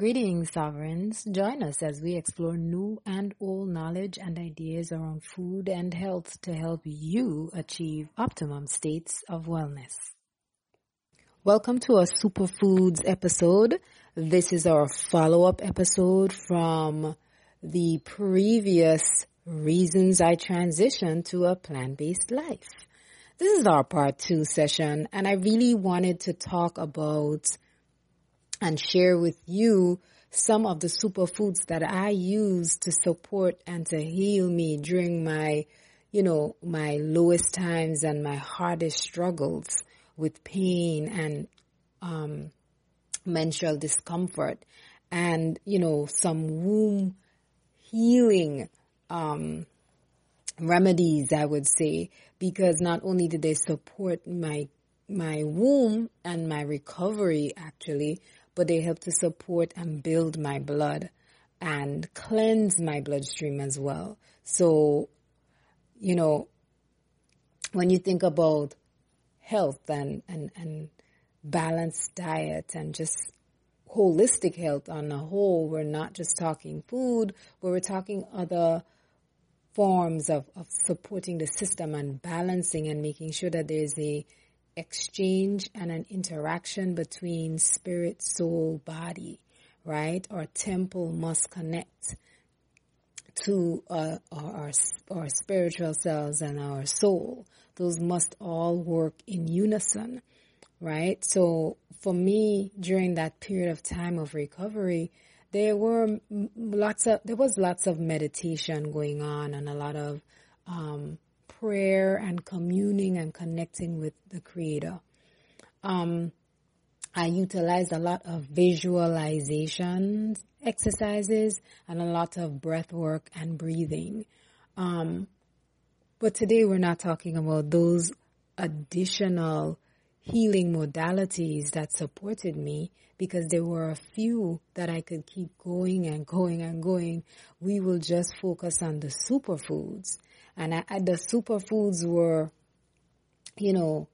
Greetings, sovereigns. Join us as we explore new and old knowledge and ideas around food and health to help you achieve optimum states of wellness. Welcome to our superfoods episode. This is our follow-up episode from the previous reasons I transitioned to a plant-based life. This is our part two session and I really wanted to talk about and share with you some of the superfoods that I use to support and to heal me during my, you know, my lowest times and my hardest struggles with pain and, um, menstrual discomfort and, you know, some womb healing, um, remedies, I would say, because not only did they support my my womb and my recovery actually, but they help to support and build my blood and cleanse my bloodstream as well. So, you know, when you think about health and, and, and balanced diet and just holistic health on the whole, we're not just talking food, but we're talking other forms of, of supporting the system and balancing and making sure that there's a exchange and an interaction between spirit, soul, body, right? Our temple must connect to uh, our, our spiritual selves and our soul. Those must all work in unison, right? So for me, during that period of time of recovery, there were lots of, there was lots of meditation going on and a lot of, um, prayer and communing and connecting with the Creator. Um, I utilize a lot of visualization exercises and a lot of breath work and breathing. Um, but today we're not talking about those additional healing modalities that supported me because there were a few that I could keep going and going and going. We will just focus on the superfoods and I, I, the superfoods were, you know,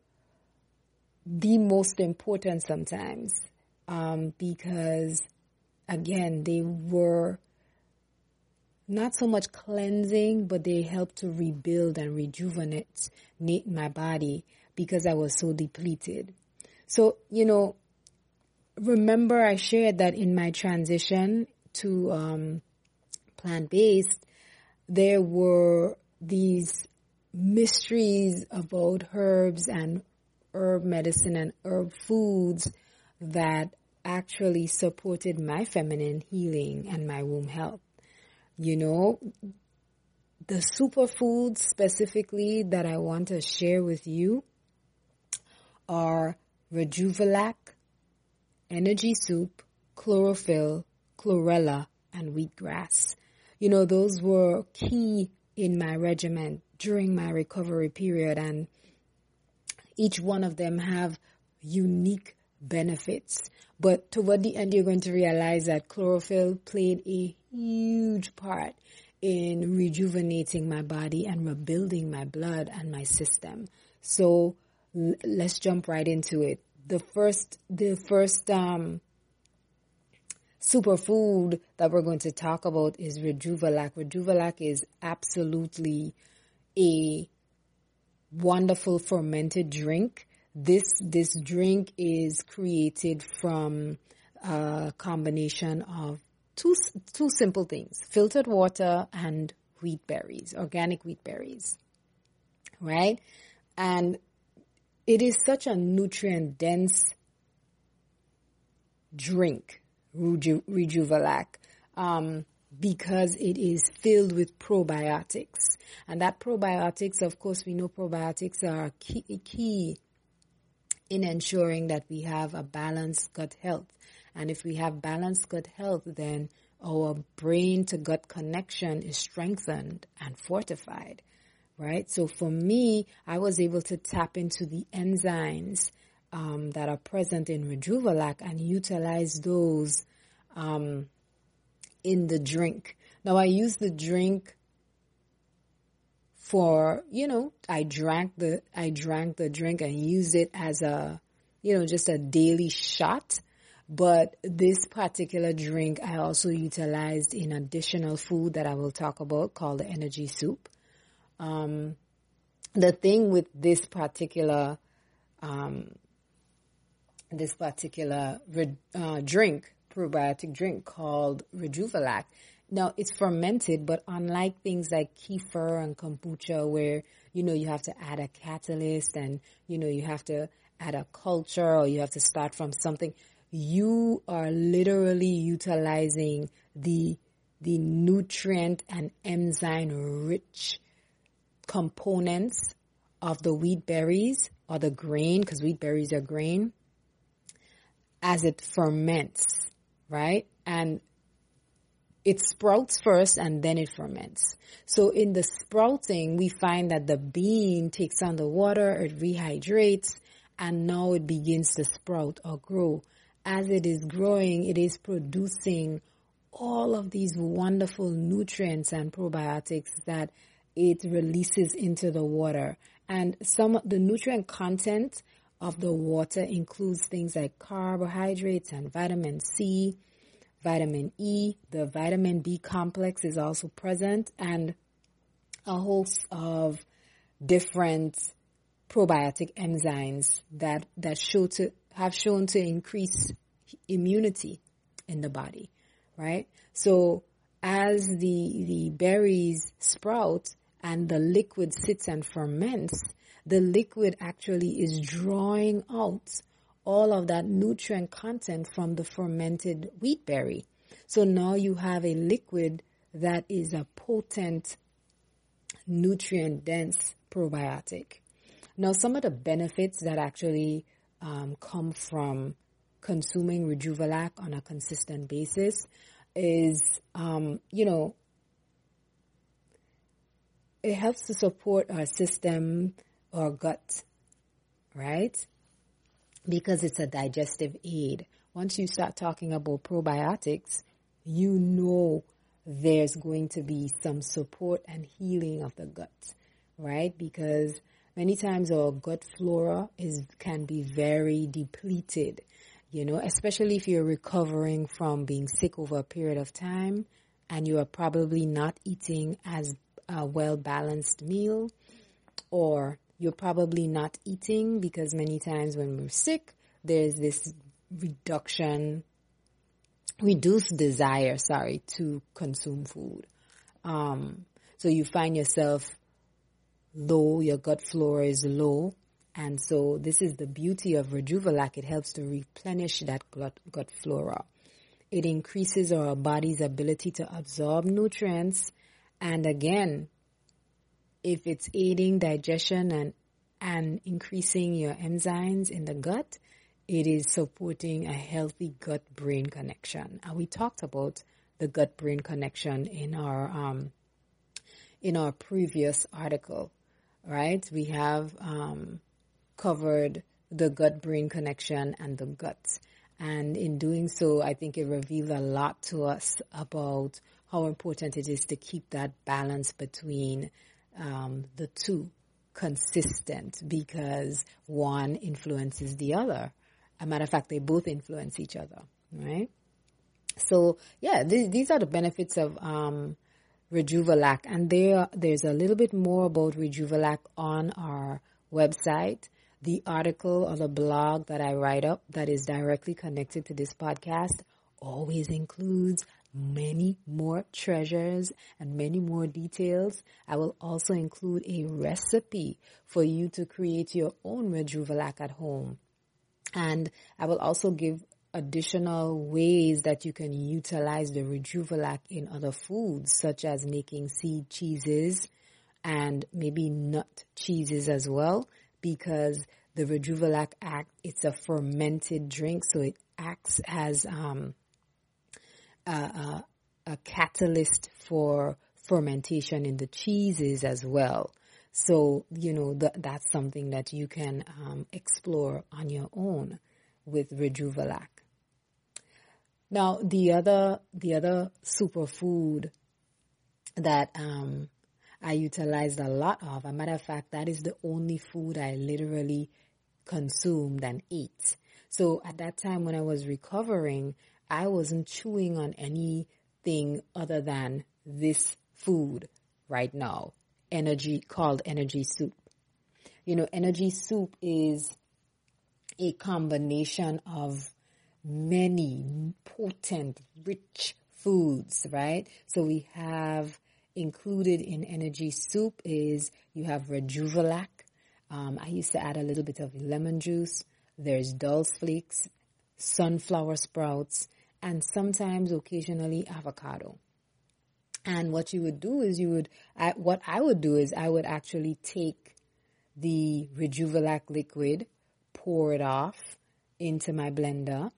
the most important sometimes um, because, again, they were not so much cleansing, but they helped to rebuild and rejuvenate my body because I was so depleted. So, you know, remember I shared that in my transition to um, plant based, there were these mysteries of about herbs and herb medicine and herb foods that actually supported my feminine healing and my womb health. You know, the superfoods specifically that I want to share with you are Rejuvelac, Energy Soup, Chlorophyll, Chlorella, and Wheatgrass. You know, those were key in my regiment during my recovery period and each one of them have unique benefits. But toward the end, you're going to realize that chlorophyll played a huge part in rejuvenating my body and rebuilding my blood and my system. So let's jump right into it. The first, the first, um, superfood that we're going to talk about is Rejuvelac. Rejuvelac is absolutely a wonderful fermented drink. This this drink is created from a combination of two two simple things: filtered water and wheat berries, organic wheat berries. Right? And it is such a nutrient dense drink Reju- Rejuvelac, um, because it is filled with probiotics. And that probiotics, of course, we know probiotics are key, key in ensuring that we have a balanced gut health. And if we have balanced gut health, then our brain to gut connection is strengthened and fortified, right? So for me, I was able to tap into the enzymes um, that are present in Rejuvelac and utilize those um, in the drink. Now I use the drink for you know I drank the I drank the drink and used it as a you know just a daily shot. But this particular drink I also utilized in additional food that I will talk about called the energy soup. Um, the thing with this particular um, this particular uh, drink, probiotic drink called Rejuvelac. Now it's fermented, but unlike things like kefir and kombucha, where you know you have to add a catalyst and you know you have to add a culture or you have to start from something, you are literally utilizing the the nutrient and enzyme rich components of the wheat berries or the grain, because wheat berries are grain, as it ferments, right? And it sprouts first and then it ferments. So in the sprouting, we find that the bean takes on the water, it rehydrates, and now it begins to sprout or grow. As it is growing, it is producing all of these wonderful nutrients and probiotics that it releases into the water. And some of the nutrient content of the water includes things like carbohydrates and vitamin C, vitamin E. The vitamin B complex is also present and a host of different probiotic enzymes that, that show to have shown to increase immunity in the body, right? So as the, the berries sprout, and the liquid sits and ferments, the liquid actually is drawing out all of that nutrient content from the fermented wheat berry. So now you have a liquid that is a potent, nutrient dense probiotic. Now, some of the benefits that actually um, come from consuming Rejuvelac on a consistent basis is, um, you know, it helps to support our system, our gut, right? Because it's a digestive aid. Once you start talking about probiotics, you know there's going to be some support and healing of the gut, right? Because many times our gut flora is can be very depleted, you know, especially if you're recovering from being sick over a period of time and you are probably not eating as a well balanced meal, or you're probably not eating because many times when we're sick, there's this reduction, reduced desire, sorry, to consume food. Um, so you find yourself low, your gut flora is low. And so this is the beauty of Rejuvelac. It helps to replenish that gut, gut flora. It increases our body's ability to absorb nutrients and again, if it's aiding digestion and, and increasing your enzymes in the gut, it is supporting a healthy gut brain connection. And we talked about the gut brain connection in our, um, in our previous article, right? We have, um, covered the gut brain connection and the gut. And in doing so, I think it revealed a lot to us about how important it is to keep that balance between um, the two consistent because one influences the other. A matter of fact, they both influence each other, right? So yeah, th- these are the benefits of um, Rejuvelac, and there there's a little bit more about Rejuvelac on our website. The article or the blog that I write up that is directly connected to this podcast always includes many more treasures and many more details. I will also include a recipe for you to create your own Rejuvelac at home. And I will also give additional ways that you can utilize the Rejuvelac in other foods, such as making seed cheeses and maybe nut cheeses as well, because the Rejuvelac act, it's a fermented drink, so it acts as, um, a, a, a catalyst for fermentation in the cheeses as well. So, you know, th- that's something that you can um, explore on your own with Rejuvelac. Now, the other, the other superfood that um, I utilized a lot of, a matter of fact, that is the only food I literally consumed and ate. So at that time when I was recovering, I wasn't chewing on anything other than this food right now. Energy called energy soup. You know, energy soup is a combination of many potent, rich foods, right? So we have included in energy soup is you have Rejuvelac. Um, I used to add a little bit of lemon juice. There's dulse flakes, sunflower sprouts, and sometimes occasionally avocado. And what you would do is you would, I, what I would do is I would actually take the Rejuvelac liquid, pour it off into my blender,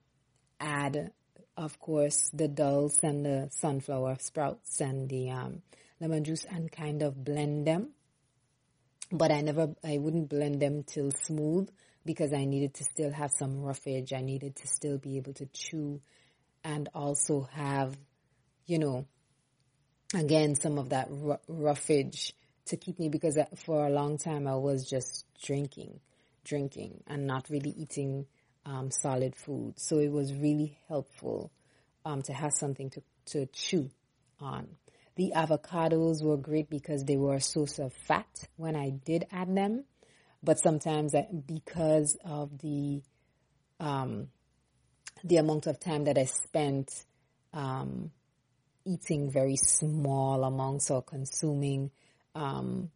add, of course, the dulse and the sunflower sprouts and the um, lemon juice and kind of blend them. But I never, I wouldn't blend them till smooth because I needed to still have some roughage. I needed to still be able to chew and also have, you know, again, some of that roughage to keep me because for a long time I was just drinking, drinking and not really eating um, solid food. So it was really helpful um, to have something to, to chew on. The avocados were great because they were a source of fat when I did add them, but sometimes I, because of the um, the amount of time that I spent um, eating very small amounts or consuming, um,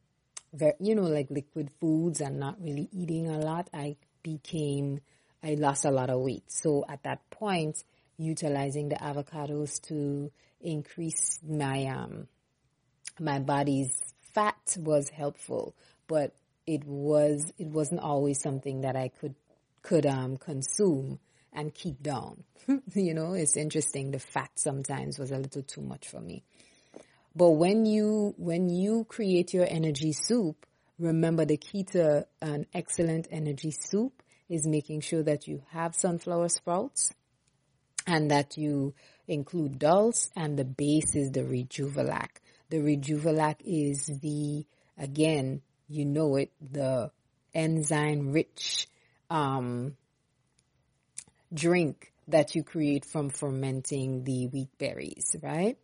very, you know, like liquid foods and not really eating a lot, I became, I lost a lot of weight. So at that point, utilizing the avocados to increase my um my body's fat was helpful, but it was it wasn't always something that I could could um consume and keep down. you know, it's interesting. The fat sometimes was a little too much for me. But when you when you create your energy soup, remember the key to an excellent energy soup is making sure that you have sunflower sprouts and that you include dulse and the base is the Rejuvelac. The Rejuvelac is the, again, you know it, the enzyme rich, um, drink that you create from fermenting the wheat berries, right?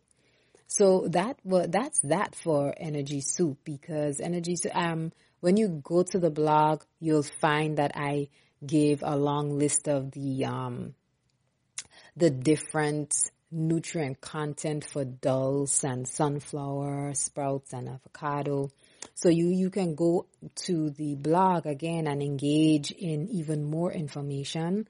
So that well, that's that for energy soup because energy um when you go to the blog you'll find that I gave a long list of the um the different nutrient content for dulse and sunflower sprouts and avocado. So you, you can go to the blog again and engage in even more information.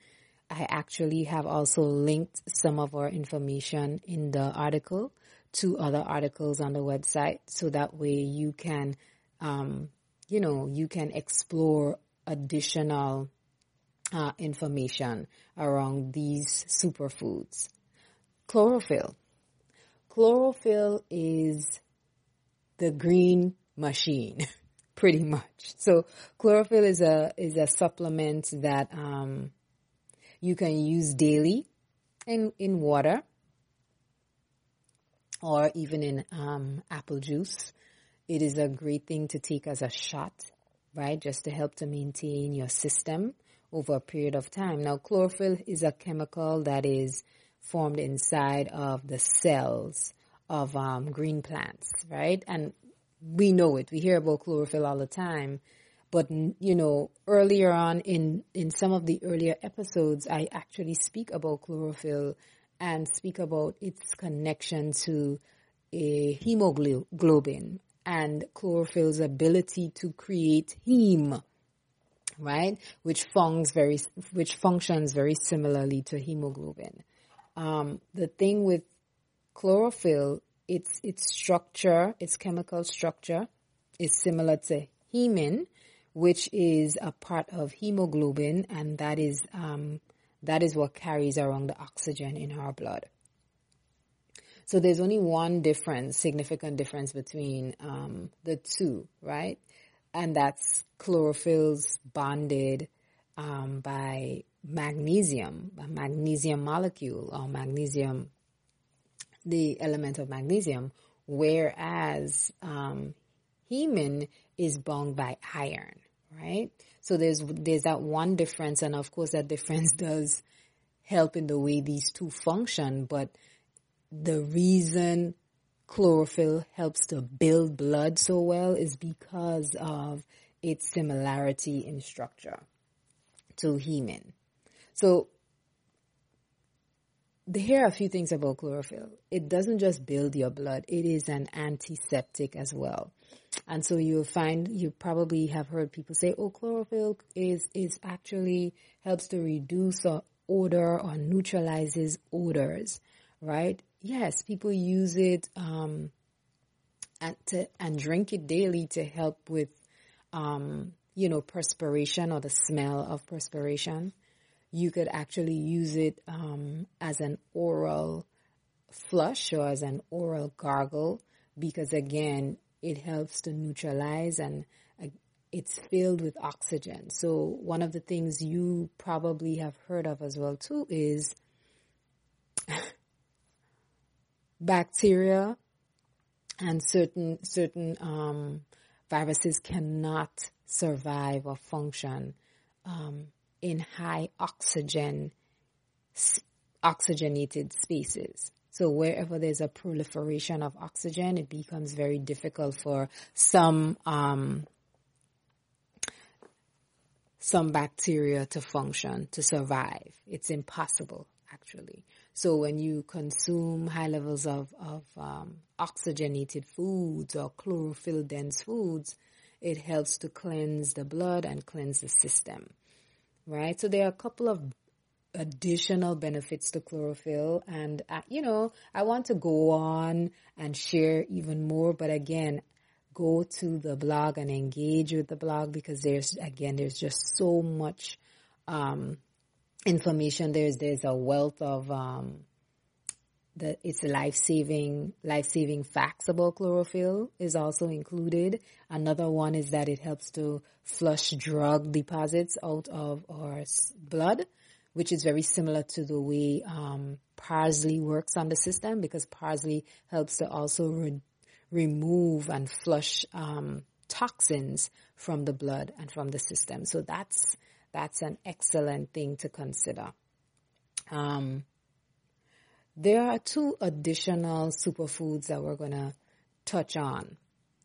I actually have also linked some of our information in the article to other articles on the website so that way you can, um, you know, you can explore additional uh, information around these superfoods. Chlorophyll. Chlorophyll is the green machine, pretty much. So chlorophyll is a is a supplement that um, you can use daily in in water or even in um, apple juice. It is a great thing to take as a shot, right? Just to help to maintain your system over a period of time. Now, chlorophyll is a chemical that is formed inside of the cells of um, green plants, right? And we know it. We hear about chlorophyll all the time. But, you know, earlier on in, in some of the earlier episodes, I actually speak about chlorophyll and speak about its connection to a hemoglobin and chlorophyll's ability to create heme right? Which functions very, which functions very similarly to hemoglobin. Um, the thing with chlorophyll, its its structure, its chemical structure, is similar to hemin, which is a part of hemoglobin, and that is um, that is what carries around the oxygen in our blood. So there's only one difference, significant difference between um, the two, right? and that's chlorophylls bonded um, by magnesium, a magnesium molecule or magnesium, the element of magnesium, whereas um, hemin is bound by iron, right? So there's there's that one difference, and of course that difference does help in the way these two function. But the reason chlorophyll helps to build blood so well is because of its similarity in structure to hemin. So here are a few things about chlorophyll. It doesn't just build your blood, it is an antiseptic as well. And so you'll find, you probably have heard people say, oh, chlorophyll is, is actually helps to reduce or odor or neutralizes odors, right? Yes, people use it, um, and to, and drink it daily to help with, um, you know, perspiration or the smell of perspiration you could actually use it um, as an oral flush or as an oral gargle because again it helps to neutralize and uh, it's filled with oxygen. So one of the things you probably have heard of as well too is bacteria and certain certain um, viruses cannot survive or function um, in high oxygen, oxygenated spaces. So wherever there's a proliferation of oxygen, it becomes very difficult for some um, some bacteria to function, to survive. It's impossible, actually. So when you consume high levels of, of um, oxygenated foods or chlorophyll dense foods, it helps to cleanse the blood and cleanse the system right? So there are a couple of additional benefits to chlorophyll. And uh, you know i want to go on and share even more. But again go to the blog and engage with the blog because there's again there's just so much um, information. There's there's a wealth of um, the it's life saving life saving facts about chlorophyll is also included. Another one is that it helps to flush drug deposits out of our blood, which is very similar to the way um, parsley works on the system because parsley helps to also re- remove and flush um, toxins from the blood and from the system. So that's that's an excellent thing to consider. Um, there are two additional superfoods that we're going to touch on.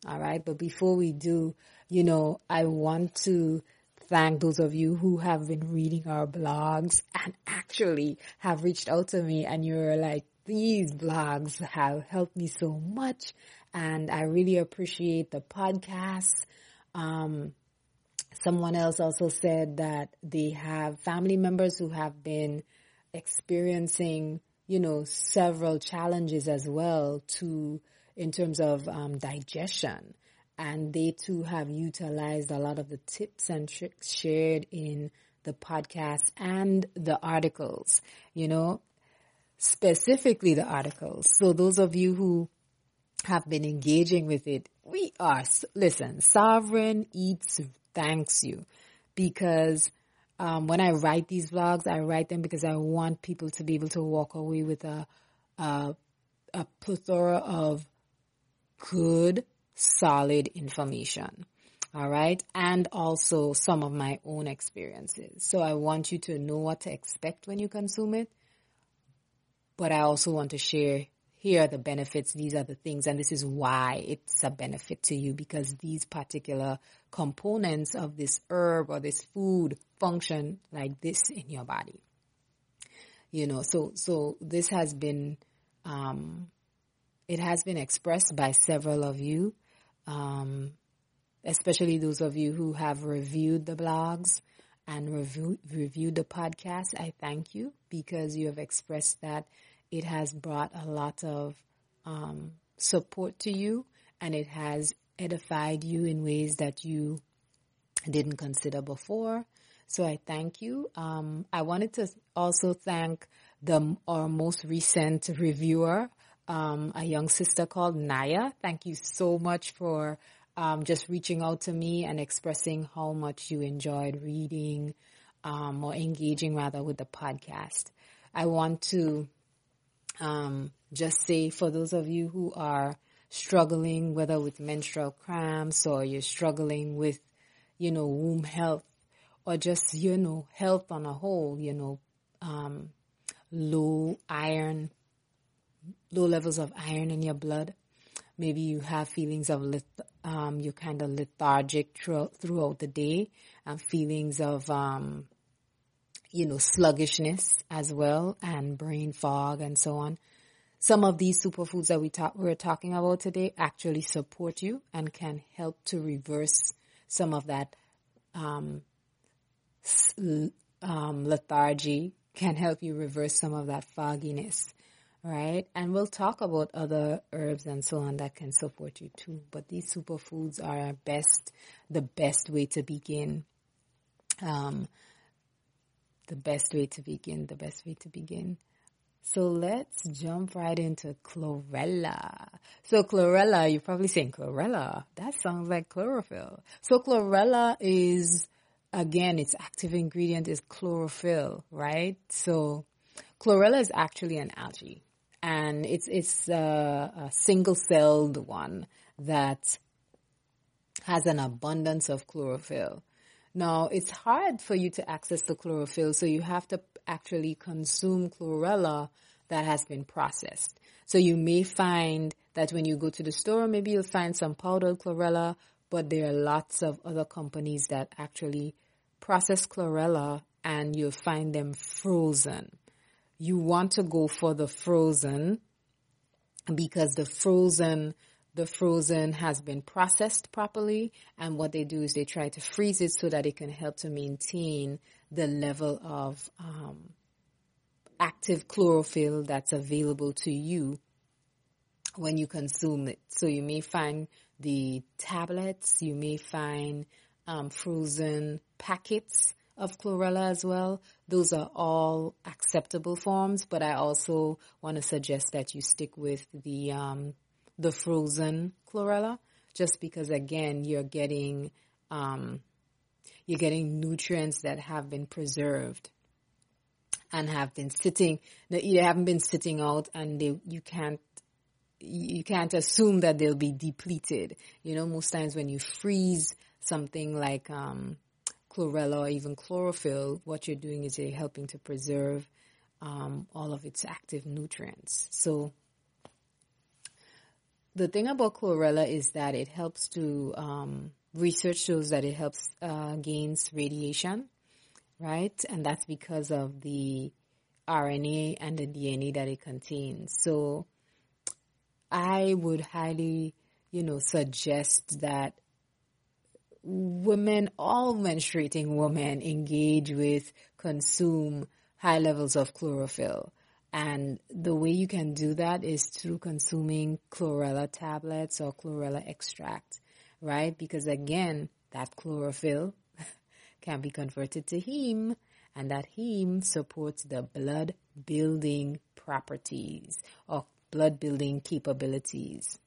All right. But before we do, you know, I want to thank those of you who have been reading our blogs and actually have reached out to me and you're like, these blogs have helped me so much. And I really appreciate the podcasts. Um, someone else also said that they have family members who have been experiencing you know, several challenges as well to, in terms of um, digestion. And they too have utilized a lot of the tips and tricks shared in the podcast and the articles, you know, specifically the articles. So those of you who have been engaging with it, we are, listen, Sovereign Eats thanks you because um, when I write these blogs, I write them because I want people to be able to walk away with a, a, a plethora of good, solid information. All right. And also some of my own experiences. So I want you to know what to expect when you consume it. But I also want to share here are the benefits, these are the things, and this is why it's a benefit to you because these particular components of this herb or this food function like this in your body. You know, so, so this has been, um, it has been expressed by several of you, um, especially those of you who have reviewed the blogs and review, reviewed the podcast. I thank you because you have expressed that it has brought a lot of um, support to you and it has edified you in ways that you didn't consider before. So I thank you. Um, I wanted to also thank the our most recent reviewer, um, a young sister called Naya. Thank you so much for um, just reaching out to me and expressing how much you enjoyed reading um, or engaging rather with the podcast. I want to um, just say for those of you who are struggling, whether with menstrual cramps or you're struggling with, you know, womb health or just, you know, health on a whole, you know, um, low iron, low levels of iron in your blood. Maybe you have feelings of, um, you're kind of lethargic throughout, throughout the day and feelings of, um, you know, sluggishness as well and brain fog and so on. Some of these superfoods that we talk, we're talking about today actually support you and can help to reverse some of that um, um, lethargy, can help you reverse some of that fogginess, right? And we'll talk about other herbs and so on that can support you too. But these superfoods are best, the best way to begin. Um, the best way to begin, the best way to begin. So let's jump right into chlorella. So chlorella, you're probably saying chlorella. That sounds like chlorophyll. So chlorella is, again, its active ingredient is chlorophyll, right? So chlorella is actually an algae and it's, it's a, a single celled one that has an abundance of chlorophyll. Now, it's hard for you to access the chlorophyll, so you have to actually consume chlorella that has been processed. So you may find that when you go to the store, maybe you'll find some powdered chlorella, but there are lots of other companies that actually process chlorella and you'll find them frozen. You want to go for the frozen because the frozen the frozen has been processed properly and what they do is they try to freeze it so that it can help to maintain the level of um, active chlorophyll that's available to you when you consume it. So you may find the tablets, you may find um, frozen packets of chlorella as well. Those are all acceptable forms, but I also want to suggest that you stick with the um, the frozen chlorella, just because again you're getting um, you're getting nutrients that have been preserved and have been sitting, they haven't been sitting out and they, you can't, you can't assume that they'll be depleted. You know, most times when you freeze something like, um, chlorella or even chlorophyll, what you're doing is you're helping to preserve, um, all of its active nutrients. So, the thing about chlorella is that it helps to um, research shows that it helps uh, against radiation, right? And that's because of the RNA and the DNA that it contains. So I would highly, you know, suggest that women, all menstruating women engage with, consume high levels of chlorophyll. And the way you can do that is through consuming chlorella tablets or chlorella extract, right? Because again, that chlorophyll can be converted to heme and that heme supports the blood building properties or blood building capabilities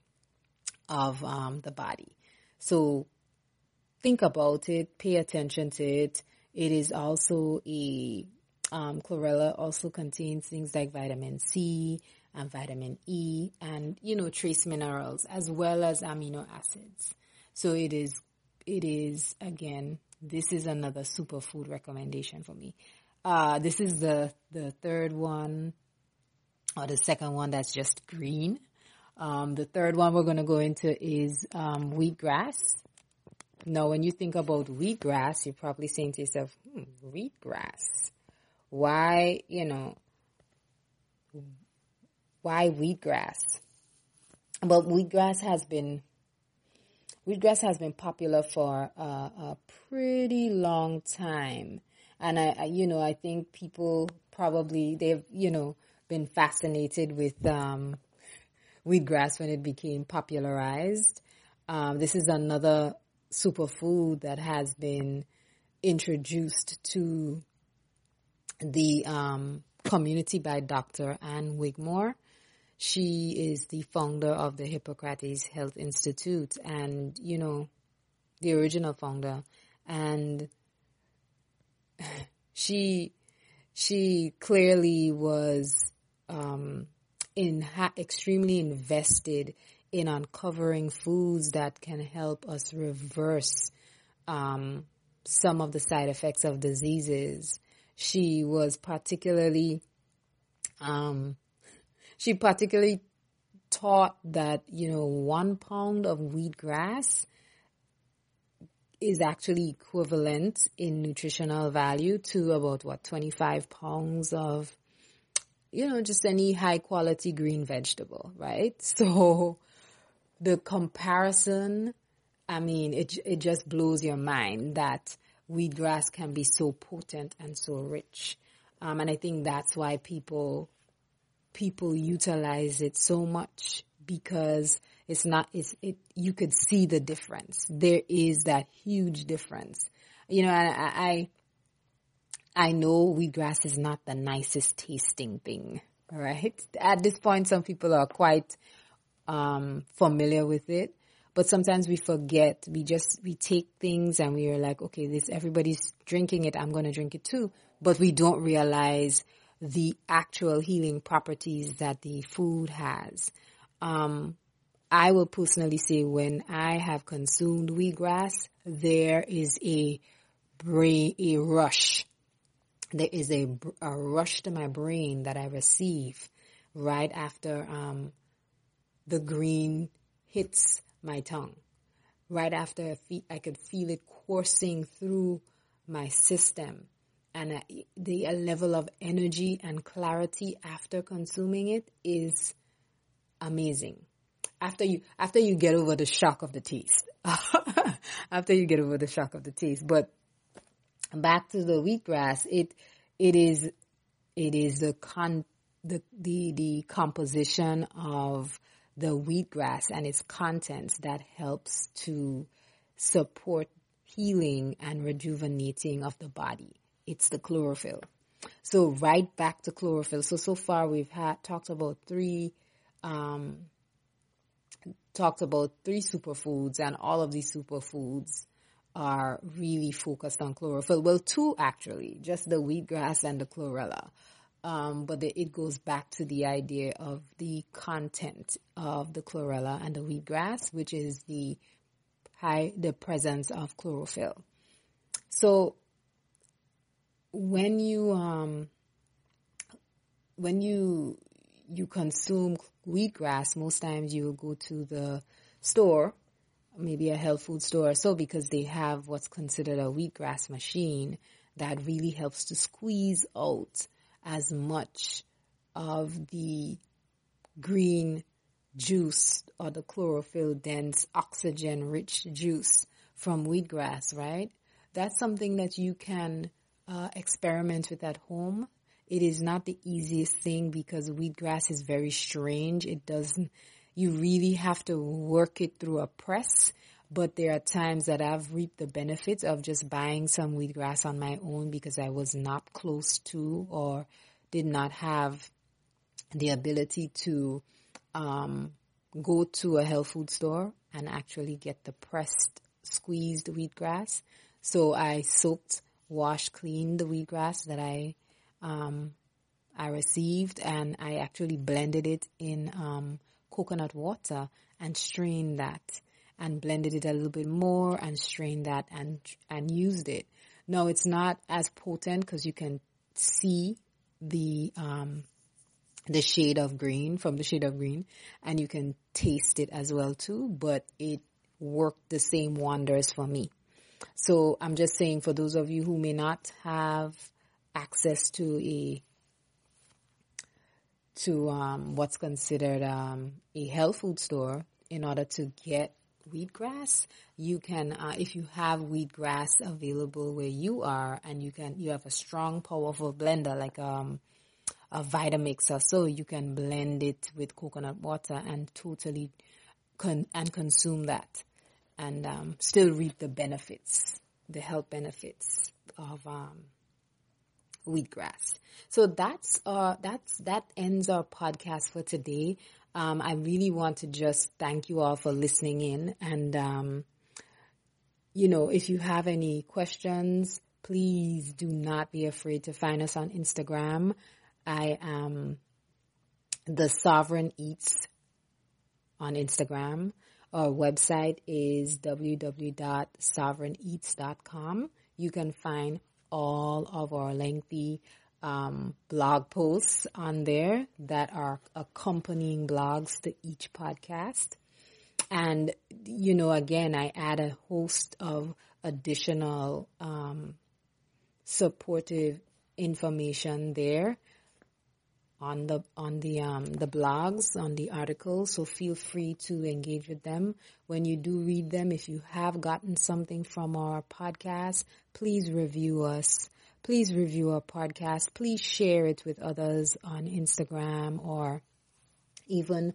of um, the body. So think about it, pay attention to it. It is also a um, chlorella also contains things like vitamin C and vitamin E and you know trace minerals as well as amino acids. So it is it is again this is another superfood recommendation for me. Uh, this is the, the third one or the second one that's just green. Um, the third one we're going to go into is um, wheatgrass. Now, when you think about wheatgrass, you're probably saying to yourself, hmm, wheatgrass. Why, you know, why wheatgrass? But wheatgrass has been wheatgrass has been popular for a pretty long time. And I, I, you know, I think people probably, they've, you know, been fascinated with, um, wheatgrass when it became popularized. Um, this is another superfood that has been introduced to the um, community by Dr. Ann Wigmore. She is the founder of the Hippocrates Health Institute and, you know, the original founder. And she, she clearly was, um, in ha- extremely invested in uncovering foods that can help us reverse um, some of the side effects of diseases. She was particularly, um, she particularly taught that, you know, one pound of wheatgrass is actually equivalent in nutritional value to about what, 25 pounds of, you know, just any high quality green vegetable, right? So the comparison, I mean, it, it just blows your mind that wheatgrass can be so potent and so rich. Um, and I think that's why people people utilize it so much because it's not it's it you could see the difference. There is that huge difference. You know, I I, I know wheatgrass is not the nicest tasting thing, right? At this point some people are quite um, familiar with it but sometimes we forget. We just we take things and we are like okay this everybody's drinking it. I'm going to drink it too. But we don't realize the actual healing properties that the food has. Um, i will personally say when i have consumed wheatgrass there is a brain a rush. There is a, a rush to my brain that i receive right after um, the green hits my tongue. Right after I, fe- I could feel it coursing through my system and the level of energy and clarity after consuming it is amazing. After you, after you get over the shock of the taste, after you get over the shock of the taste, but back to the wheatgrass, it, it is, it is the con, the, the, the composition of the wheatgrass and its contents that helps to support healing and rejuvenating of the body. It's the chlorophyll. So right back to chlorophyll. So so far we've had talked about three um, talked about three superfoods and all of these superfoods are really focused on chlorophyll. Well, two actually, just the wheatgrass and the chlorella. Um, but the, it goes back to the idea of the content of the chlorella and the wheatgrass, which is the high, the presence of chlorophyll. So when you, um, when you, you consume wheatgrass, most times you go to the store, maybe a health food store, so because they have what's considered a wheatgrass machine that really helps to squeeze out as much of the green juice or the chlorophyll dense oxygen rich juice from wheatgrass, right? That's something that you can uh, experiment with at home. It is not the easiest thing because wheatgrass is very strange. It doesn't, you really have to work it through a press but there are times that I've reaped the benefits of just buying some wheatgrass on my own because I was not close to or did not have the ability to um, go to a health food store and actually get the pressed, squeezed wheatgrass. So I soaked, washed, cleaned the wheatgrass that I um, I received, and I actually blended it in um, coconut water and strained that and blended it a little bit more and strained that and and used it. No, it's not as potent because you can see the um, the shade of green from the shade of green, and you can taste it as well too. But it worked the same wonders for me. So I'm just saying for those of you who may not have access to a to um, what's considered um, a health food store in order to get wheatgrass. You can, uh, if you have wheatgrass available where you are, and you can, you have a strong, powerful blender like um, a Vitamix or so, you can blend it with coconut water and totally con- and consume that, and um, still reap the benefits, the health benefits of um, wheatgrass. So that's uh that's that ends our podcast for today. Um, I really want to just thank you all for listening in. And, um, you know, if you have any questions, please do not be afraid to find us on Instagram. I am the Sovereign Eats on Instagram. Our website is www.sovereigneats.com. You can find all of our lengthy um, blog posts on there that are accompanying blogs to each podcast. And, you know, again, I add a host of additional um, supportive information there on the on the um, the blogs on the articles. So feel free to engage with them. When you do read them if you have gotten something from our podcast please review us please review our podcast please share it with others on Instagram or even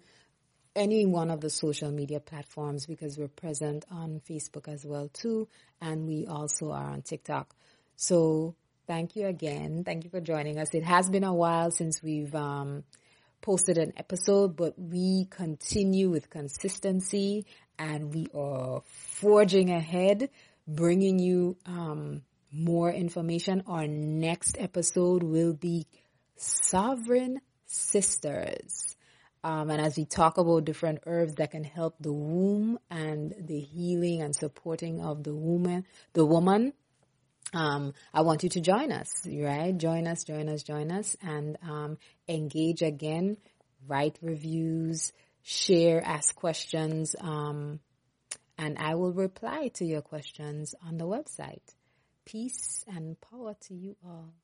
any one of the social media platforms because we're present on Facebook as well too and we also are on TikTok so Thank you again. Thank you for joining us. It has been a while since we've um, posted an episode, but we continue with consistency and we are forging ahead, bringing you um, more information. Our next episode will be Sovereign Sisters. Um, and as we talk about different herbs that can help the womb and the healing and supporting of the woman, the woman, um, I want you to join us, right? Join us, join us, join us, and um, engage again. Write reviews, share, ask questions, um, and I will reply to your questions on the website. Peace and power to you all.